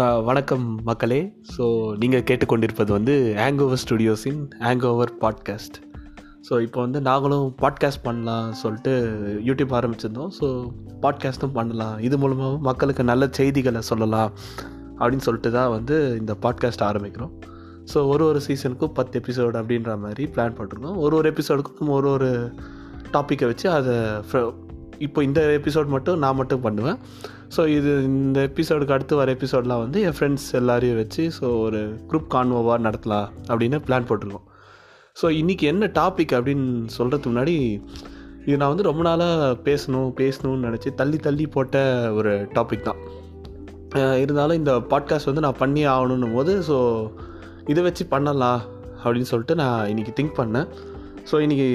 வணக்கம் மக்களே. ஸோ நீங்கள் கேட்டுக்கொண்டிருப்பது வந்து ஹேங்கோவர் ஸ்டுடியோஸின் ஹேங்கோவர் பாட்காஸ்ட் ஸோ இப்போ வந்து நாங்களும் பாட்காஸ்ட் பண்ணலாம் சொல்லிட்டு யூடியூப் ஆரம்பிச்சிருந்தோம். ஸோ பாட்காஸ்ட்டும் பண்ணலாம். இது மூலமாக மக்களுக்கு நல்ல செய்திகளை சொல்லலாம் அப்படின்னு சொல்லிட்டு தான் வந்து இந்த பாட்காஸ்ட் ஆரம்பிக்கிறோம். ஸோ ஒரு ஒரு சீசனுக்கும் பத்து எபிசோடு அப்படின்ற மாதிரி பிளான் பண்ணிருக்கோம் ஒரு ஒரு எபிசோடுக்கும் ஒரு ஒரு டாப்பிக்கை வச்சு அதை இப்போ இந்த எபிசோட் மட்டும் நான் மட்டும் பண்ணுவேன். ஸோ இது இந்த எபிசோடுக்கு அடுத்து வர எபிசோட்லாம் வந்து என் ஃப்ரெண்ட்ஸ் எல்லாரையும் வச்சு ஸோ ஒரு குரூப் கான்வோவாக நடத்தலாம் அப்படின்னு பிளான் போட்டிருக்கோம். ஸோ இன்றைக்கி என்ன டாபிக் அப்படின்னு சொல்கிறதுக்கு முன்னாடி இது நான் வந்து ரொம்ப நாளாக பேசணும் பேசணும்னு நினச்சி தள்ளி தள்ளி போட்ட ஒரு டாபிக் தான். இருந்தாலும் இந்த பாட்காஸ்ட் வந்து நான் பண்ணி ஆகணுன்னும் போது ஸோ இதை வச்சு பண்ணலாம் அப்படின்னு சொல்லிட்டு நான் இன்றைக்கி திங்க் பண்ணேன். ஸோ இன்றைக்கி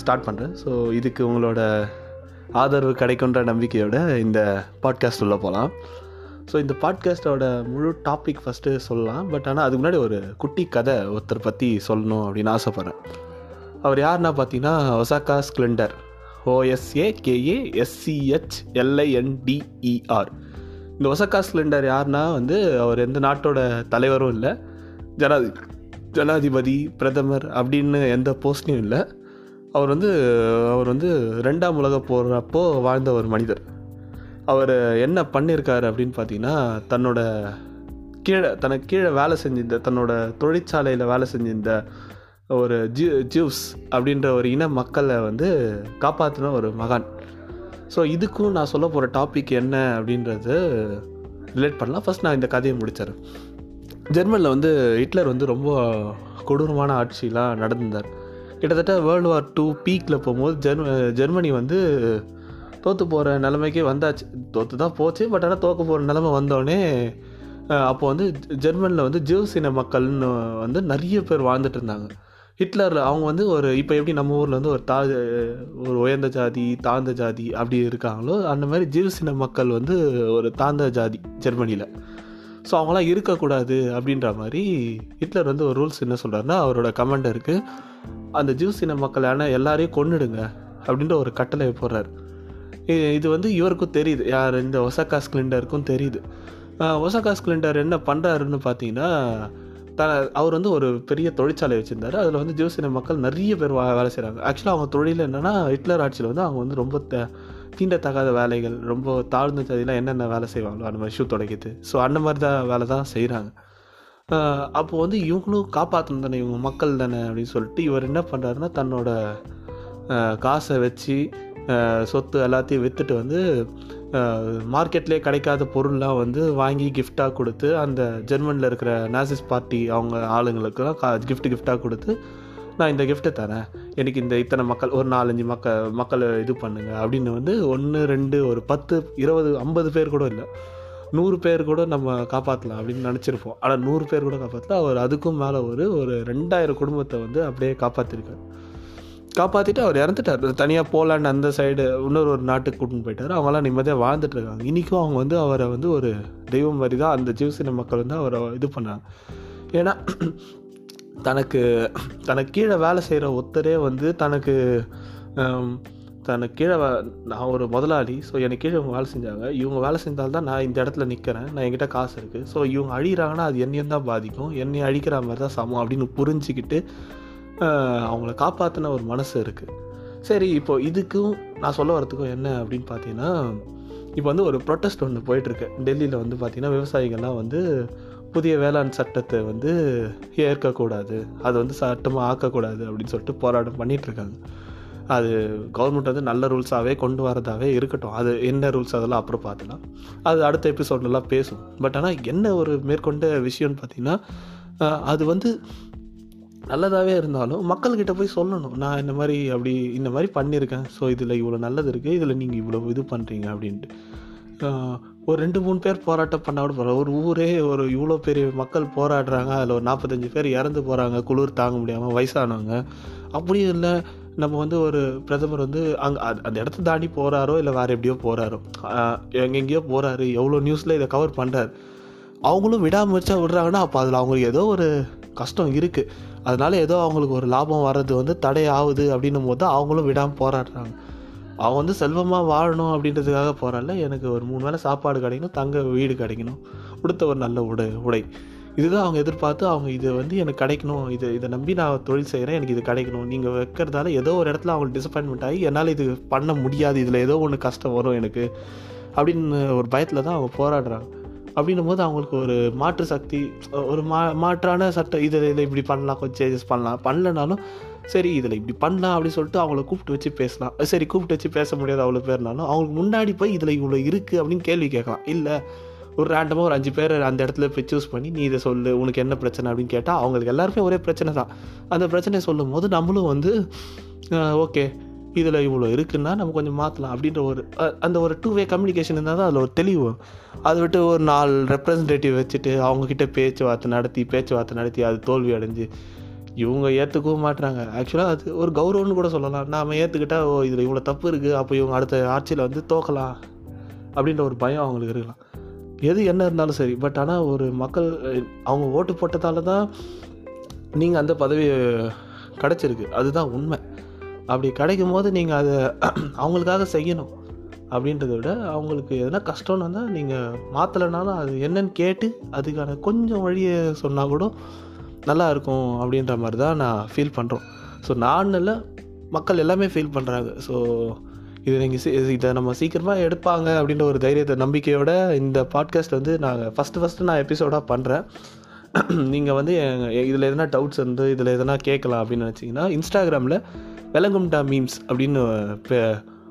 ஸ்டார்ட் பண்ணுறேன் ஸோ இதுக்கு உங்களோட ஆதரவு கிடைக்குன்ற நம்பிக்கையோட இந்த பாட்காஸ்ட் உள்ளே போகலாம் ஸோ இந்த பாட்காஸ்ட்டோட முழு டாபிக் ஃபஸ்ட்டு சொல்லலாம். பட் ஆனால் அதுக்கு முன்னாடி ஒரு குட்டி கதை ஒருத்தர் பற்றி சொல்லணும் அப்படின்னு ஆசைப்பட்றேன். அவர் யாருன்னா பார்த்தீங்கன்னா Oskar Schindler O S A K A S C H L I N D E R இந்த ஒசக்கா ஸ்கிளண்டர் யாருன்னா வந்து அவர் எந்த நாட்டோட தலைவரும் இல்லை. ஜனாதி ஜனாதிபதி பிரதமர் அப்படின்னு எந்த போஸ்ட்லையும் இல்லை. அவர் வந்து அவர் வந்து ரெண்டாம் உலக போகிறப்போ வாழ்ந்த ஒரு மனிதர். அவர் என்ன பண்ணியிருக்காரு அப்படின்னு பார்த்தீங்கன்னா தன்னோட கீழே தனக்கு கீழே வேலை செஞ்சிருந்த தன்னோட தொழிற்சாலையில் வேலை செஞ்சிருந்த ஒரு ஜூ ஜூஸ் அப்படின்ற ஒரு இன மக்களை வந்து காப்பாற்றின ஒரு மகான். ஸோ இதுக்கும் நான் சொல்ல போகிற டாபிக் என்ன அப்படின்றது ரிலேட் பண்ணலாம். ஃபஸ்ட் நான் இந்த கதையை முடித்தேன் ஜெர்மனில் வந்து ஹிட்லர் வந்து ரொம்ப கொடூரமான ஆட்சியெலாம் நடந்திருந்தார். கிட்டத்தட்ட வேர்ல்டு வார் டூ பீக்கில் போகும்போது ஜெர்ம ஜெர்மனி வந்து தோற்று போகிற நிலைமைக்கே வந்தாச்சு. தோற்று தான் போச்சு பட் ஆனால் தோற்க போகிற நிலைமை வந்தோடனே அப்போ வந்து ஜெர்மனியில் வந்து ஜூஸ் இன மக்கள்னு வந்து நிறைய பேர் வாழ்ந்துட்டு இருந்தாங்க. ஹிட்லரில் அவங்க வந்து ஒரு இப்போ எப்படி நம்ம ஊரில் வந்து ஒரு தா ஒரு உயர்ந்த ஜாதி தாழ்ந்த ஜாதி அப்படி இருக்காங்களோ அந்த மாதிரி ஜீவ்ஸ் மக்கள் வந்து ஒரு தாழ்ந்த ஜாதி ஜெர்மனியில் ஸோ அவங்களாம் இருக்கக்கூடாது அப்படின்ற மாதிரி ஹிட்லர் வந்து ஒரு ரூல்ஸ் என்ன சொல்கிறாருன்னா அவரோட கமாண்டருக்கு அந்த ஜூஸ் இன மக்களான எல்லாரையும் கொன்னுடுங்க அப்படின்ற ஒரு கட்டளை போடுறாரு. இது வந்து இவருக்கும் தெரியுது. யார் இந்த ஒசக்கா ஸ்கிலிண்டருக்கும் தெரியுது. ஆஹ் ஒசக்கா ஸ்கிலிண்டர் என்ன பண்ணுறாருன்னு பார்த்தீங்கன்னா த அவர் வந்து ஒரு பெரிய தொழிற்சாலை வச்சுருந்தாரு. அதில் வந்து ஜூஸ் இன மக்கள் நிறைய பேர் வேலை செய்கிறாங்க ஆக்சுவலாக அவங்க தொழில் என்னென்னா ஹிட்லர் ஆட்சியில் வந்து அவங்க வந்து ரொம்ப தீண்டத்தகாத வேலைகள் ரொம்ப தாழ்ந்த ஜாதியெலாம் என்னென்ன வேலை செய்வாங்களோ அந்த மாதிரி ஷூ துடைக்கிறது ஸோ அந்த மாதிரி தான் வேலை தான் செய்கிறாங்க அப்போது வந்து இவங்களும் காப்பாற்றணும் தானே இவங்க மக்கள் தானே அப்படின்னு சொல்லிட்டு இவர் என்ன பண்ணுறாருன்னா தன்னோட காசை வச்சு சொத்து எல்லாத்தையும் விற்றுட்டு வந்து மார்க்கெட்லேயே கிடைக்காத பொருள்லாம் வந்து வாங்கி கிஃப்டாக கொடுத்து அந்த ஜெர்மனியில் இருக்கிற நாசிஸ் பார்ட்டி அவங்க ஆளுங்களுக்கெல்லாம் கா gift கிஃப்டாக கொடுத்து நான் இந்த கிஃப்ட்டை தரேன். எனக்கு இந்த இத்தனை மக்கள் ஒரு நாலஞ்சு மக்கள் மக்களை இது பண்ணுங்கள் அப்படின்னு வந்து ஒன்று ரெண்டு ஒரு பத்து இருபது ஐம்பது பேர் கூட இல்லை. நூறு பேர் கூட நம்ம காப்பாற்றலாம் அப்படின்னு நினச்சிருப்போம். ஆனால் நூறு பேர் கூட காப்பாற்றலாம் அவர் அதுக்கும் மேலே ஒரு ஒரு ரெண்டாயிரம் குடும்பத்தை வந்து அப்படியே காப்பாற்றிருக்காரு காப்பாற்றிட்டு அவர் இறந்துட்டார். தனியாக போலாண்டு அந்த சைடு இன்னொரு ஒரு நாட்டுக்கு கூட்டின்னு போயிட்டார். அவங்களாம் நிம்மதியாக வாழ்ந்துட்டு இருக்காங்க. இன்றைக்கும் அவங்க வந்து அவரை வந்து ஒரு தெய்வம் மாதிரி தான் அந்த ஜீவசின மக்கள் வந்து அவரை இது பண்ணாங்க ஏன்னா தனக்கு தனக்கு கீழே வேலை செய்கிற ஒருத்தரே வந்து தனக்கு தனக்கு கீழே நான் ஒரு முதலாளி ஸோ எனக்கு கீழே இவங்க வேலை செஞ்சாங்க. இவங்க வேலை செஞ்சால்தான் நான் இந்த இடத்துல நிற்கிறேன் நான் என்கிட்ட காசு இருக்குது ஸோ இவங்க அழிகிறாங்கன்னா அது என்னையும் தான் பாதிக்கும். என்னை அழிக்கிற மாதிரி தான் சமம் அப்படின்னு புரிஞ்சுக்கிட்டு அவங்கள காப்பாற்றின ஒரு மனசு இருக்குது சரி இப்போ இதுக்கும் நான் சொல்ல வரத்துக்கும் என்ன அப்படின்னு பார்த்தீங்கன்னா இப்போ வந்து ஒரு ப்ரொட்டஸ்ட் ஒன்று போயிட்டுருக்கு டெல்லியில் வந்து பார்த்திங்கன்னா விவசாயிகள்லாம் வந்து புதிய வேளாண் சட்டத்தை வந்து ஏற்கக்கூடாது அது வந்து சட்டமாக ஆக்கக்கூடாது அப்படின்னு சொல்லிட்டு போராட்டம் பண்ணிகிட்ருக்காங்க அது கவர்மெண்ட் வந்து நல்ல ரூல்ஸாகவே கொண்டு வரதாகவே இருக்கட்டும். அது என்ன ரூல்ஸ் அதெல்லாம் அப்புறம் பார்த்துலாம் அது அடுத்த எபிசோட்லலாம் பேசும் பட் ஆனால் என்ன ஒரு மேற்கொண்ட விஷயம்னு பார்த்திங்கன்னா அது வந்து நல்லதாகவே இருந்தாலும் மக்கள்கிட்ட போய் சொல்லணும். நான் இந்த மாதிரி அப்படி இந்த மாதிரி பண்ணியிருக்கேன். ஸோ இதில் இவ்வளோ நல்லது இருக்குது இதில் நீங்கள் இவ்வளோ இது பண்ணுறீங்க அப்படின்ட்டு. ஒரு ரெண்டு மூணு பேர் போராட்டம் பண்ண கூட போகிற ஒரு ஊரே ஒரு இவ்வளோ பெரிய மக்கள் போராடுறாங்க. அதில் ஒரு நாற்பத்தஞ்சு பேர் இறந்து போகிறாங்க குளிர் தாங்க முடியாமல் வயசானவங்க. அப்படியும் இல்லை நம்ம வந்து ஒரு பிரதமர் வந்து அங்கே அந்த இடத்த தாண்டி போகிறாரோ இல்லை வேறு எப்படியோ போகிறாரோ எங்கெங்கேயோ போகிறாரு எவ்வளோ நியூஸில் இதை கவர் பண்ணுறாரு அவங்களும் விடாமுயற்சியா விடுறாங்கன்னா அப்போ அதில் அவங்களுக்கு ஏதோ ஒரு கஷ்டம் இருக்குது அதனால ஏதோ அவங்களுக்கு ஒரு லாபம் வர்றது வந்து தடை ஆகுது அப்படின்னும் போது தான் அவங்களும் விடாமல் போராடுறாங்க. அவன் வந்து செல்வமாக வாழணும் அப்படின்றதுக்காக போகிறால எனக்கு ஒரு மூணு வேளை சாப்பாடு கிடைக்கணும் தங்க வீடு கிடைக்கணும் கொடுத்த ஒரு நல்ல உடை உடை. இதுதான் அவங்க எதிர்பார்த்து அவங்க இது வந்து எனக்கு கிடைக்கணும் இது இதை நம்பி நான் தொழில் செய்கிறேன் எனக்கு இது கிடைக்கணும். நீங்கள் வைக்கிறதால ஏதோ ஒரு இடத்துல அவங்களுக்கு டிசப்பாயின்மெண்ட் ஆகி என்னால் இது பண்ண முடியாது இதில் ஏதோ ஒன்று கஷ்டம் வரும் எனக்கு அப்படின்னு ஒரு பயத்தில் தான் அவங்க போராடுறாங்க. அப்படின்னும் போது அவங்களுக்கு ஒரு மாற்று சக்தி ஒரு மா மாற்றான சட்டம் இதில் இதை இப்படி பண்ணலாம் கொஞ்சம் சேஞ்சஸ் பண்ணலாம். பண்ணலனாலும் சரி இதில் இப்படி பண்ணலாம் அப்படின்னு சொல்லிட்டு அவங்கள கூப்பிட்டு வச்சு பேசலாம். சரி கூப்பிட்டு வச்சு பேச முடியாது அவ்வளோ பேர்னாலும் அவங்களுக்கு முன்னாடி போய் இதில் இவ்வளோ இருக்குது அப்படின்னு கேள்வி கேட்கலாம். இல்லை ஒரு ரேண்டமாக ஒரு அஞ்சு பேர் அந்த இடத்துல போய் சூஸ் பண்ணி நீ இதை சொல்லு உனக்கு என்ன பிரச்சனை? அப்படின்னு கேட்டால் அவங்களுக்கு எல்லாருமே ஒரே பிரச்சனை தான். அந்த பிரச்சனையை சொல்லும் போது நம்மளும் வந்து ஓகே இதில் இவ்வளோ இருக்குன்னா நம்ம கொஞ்சம் மாற்றலாம் அப்படின்ற ஒரு அந்த ஒரு டூ வே கம்யூனிகேஷன் இருந்தால் தான் அதில் ஒரு தெளிவு அதை விட்டு ஒரு நாலு ரெப்ரசன்டேட்டிவ் வச்சுட்டு அவங்கக்கிட்ட பேச்சுவார்த்தை நடத்தி பேச்சுவார்த்தை நடத்தி அது தோல்வி அடைஞ்சு இவங்க ஏற்றுக்கவும் மாட்டுறாங்க ஆக்சுவலாக அது ஒரு கௌரவம்னு கூட சொல்லலாம். நாம் ஏற்றுக்கிட்டால் ஓ இதில் இவ்வளோ தப்பு இருக்குது அப்போ இவங்க அடுத்த ஆட்சியில் வந்து தோக்கலாம் அப்படின்ற ஒரு பயம் அவங்களுக்கு இருக்கலாம். எது என்ன இருந்தாலும் சரி. பட் ஆனால் ஒரு மக்கள் அவங்க ஓட்டு போட்டதால தான் நீங்கள் அந்த பதவி கிடச்சிருக்கு. அதுதான் உண்மை. அப்படி கிடைக்கும் போது நீங்கள் அதை அவங்களுக்காக செய்யணும் அப்படின்றத விட அவங்களுக்கு எதனா கஷ்டம்னு வந்தால் நீங்கள் மாற்றலைனாலும் அது என்னன்னு கேட்டு அதுக்கான கொஞ்சம் வழியை சொன்னால் கூட நல்லா இருக்கும் அப்படின்ற மாதிரி தான் நான் ஃபீல் பண்ணுறோம் ஸோ நான் இல்லை மக்கள் எல்லாமே ஃபீல் பண்ணுறாங்க ஸோ இது நீங்கள் இதை நம்ம சீக்கிரமாக எடுப்பாங்க அப்படின்ற ஒரு தைரியத்தை நம்பிக்கையோட இந்த பாட்காஸ்ட் வந்து நாங்கள் ஃபஸ்ட்டு ஃபஸ்ட்டு நான் எபிசோடாக பண்ணுறேன் நீங்கள் வந்து இதில் எதனா டவுட்ஸ் வந்து இதில் எதனா கேட்கலாம் அப்படின்னு நினச்சிங்கன்னா இன்ஸ்டாகிராமில் வெலங்கும்டா மீம்ஸ் அப்படின்னு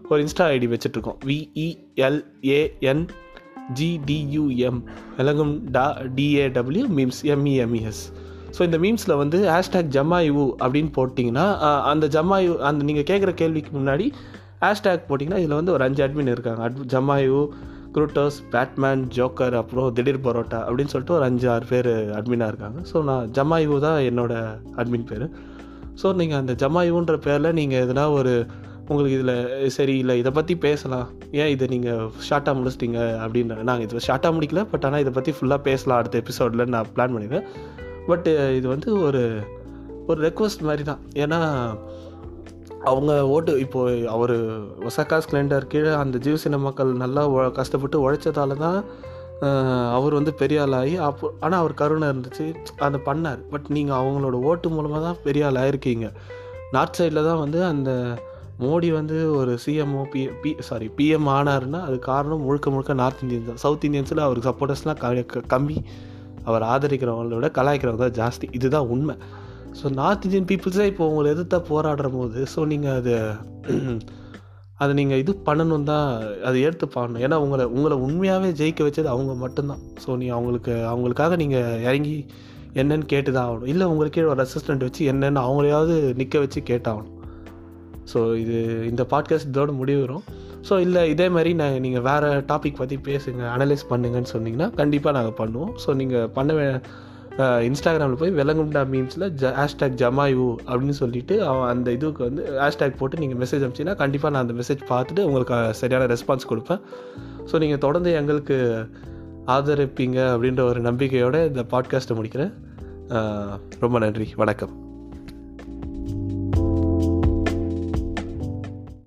ஒரு Insta ID வச்சுட்ருக்கோம். V E L A N G T U M Velangumda D A W memes M E M E S so இந்த மீம்ஸில் வந்து ஹேஷ்டேக் ஜம்மாயு அப்படின்னு போட்டிங்கன்னா அந்த ஜமாயு அந்த நீங்கள் கேட்குற கேள்விக்கு முன்னாடி ஹேஷ்டேக் போட்டிங்கன்னா இதில் வந்து ஒரு அஞ்சு அட்மின் இருக்காங்க. அட் ஜமாயு குரூட்டோஸ் பேட்மேன் ஜோக்கர் அப்புறம் திடீர் பரோட்டா அப்படின்னு சொல்லிட்டு ஒரு அஞ்சு ஆறு பேர் அட்மினாக இருக்காங்க. ஸோ நான் ஜமாயு தான் என்னோடய அட்மின் பேர். ஸோ நீங்கள் அந்த ஜமாயுன்ற பேரில் நீங்கள் எதனா ஒரு உங்களுக்கு இதில் சரி இல்லை இதை பற்றி பேசலாம். ஏன் இதை நீங்கள் ஷார்ட்டாக முடிச்சிட்டிங்க அப்படின்னு நாங்கள் இதில் ஷார்ட்டாக முடிக்கல பட் ஆனால் இதை பற்றி ஃபுல்லாக பேசலாம் அடுத்த எபிசோடில் நான் பிளான் பண்ணிடுவேன் பட் uh, இது வந்து ஒரு ஒரு ரெக்வஸ்ட் மாதிரி தான் ஏன்னா அவங்க ஓட்டு இப்போது அவர் ஒசக்கா ஸ்கிளெண்டர் கீழே அந்த ஜீவசின மக்கள் நல்லா கஷ்டப்பட்டு உழைச்சதால தான் அவர் வந்து பெரிய ஆளாகி அப்போ ஆனால் அவர் கருணை இருந்துச்சு அதை பண்ணார். பட் நீங்கள் அவங்களோட ஓட்டு மூலமாக தான் பெரிய ஆள் ஆயிருக்கீங்க நார்த் சைடில் தான் வந்து அந்த மோடி வந்து ஒரு CMO P P sorry PM ஆனாருன்னா அது காரணம் முழுக்க முழுக்க நார்த் இந்தியன்ஸ் தான். சவுத் இந்தியன்ஸில் அவருக்கு சப்போர்ட்டர்ஸ்லாம் க கம்மி. அவர் ஆதரிக்கிறவங்கள விட கலாய்க்கிறவங்க தான் ஜாஸ்தி. இதுதான் உண்மை. ஸோ நார்த் இந்தியன் பீப்புள்ஸே இப்போ உங்களை எதிர்த்தா போராடுற போது ஸோ நீங்கள் அதை அதை நீங்கள் இது பண்ணணும் தான் அதை எடுத்து பண்ணணும். ஏன்னா உங்களை உங்களை உண்மையாகவே ஜெயிக்க வச்சது அவங்க மட்டும்தான். ஸோ நீ அவங்களுக்கு அவங்களுக்காக நீங்கள் இறங்கி என்னன்னு கேட்டு தான் ஆகணும். இல்லை உங்களுக்கே ஒரு அசிஸ்டண்ட் வச்சு என்னென்னு அவங்களையாவது நிற்க வச்சு கேட்டாகணும். ஸோ இது இந்த பாட்காஸ்ட் இதோட முடிவு வரும் ஸோ இல்லை இதே மாதிரி நான் நீங்கள் வேறு டாபிக் பற்றி பேசுங்க அனலைஸ் பண்ணுங்கன்னு சொன்னீங்கன்னா கண்டிப்பாக நாங்கள் பண்ணுவோம். ஸோ நீங்கள் பண்ண இன்ஸ்டாகிராமில் போய் வெள்ளங்குண்டா மீம்ஸில் ஜ ஹேஷ்டேக் ஜமாயு அப்படின்னு சொல்லிவிட்டு அவன் அந்த இதுக்கு வந்து ஹேஷ்டேக் போட்டு நீங்கள் மெசேஜ் அனுப்பிச்சிங்கன்னா கண்டிப்பாக நான் அந்த மெசேஜ் பார்த்துட்டு உங்களுக்கு சரியான ரெஸ்பான்ஸ் கொடுப்பேன். ஸோ நீங்கள் தொடர்ந்து எங்களுக்கு ஆதரிப்பீங்க அப்படின்ற ஒரு நம்பிக்கையோடு இந்த பாட்காஸ்ட்டை முடிக்கிறேன். ரொம்ப நன்றி. வணக்கம்.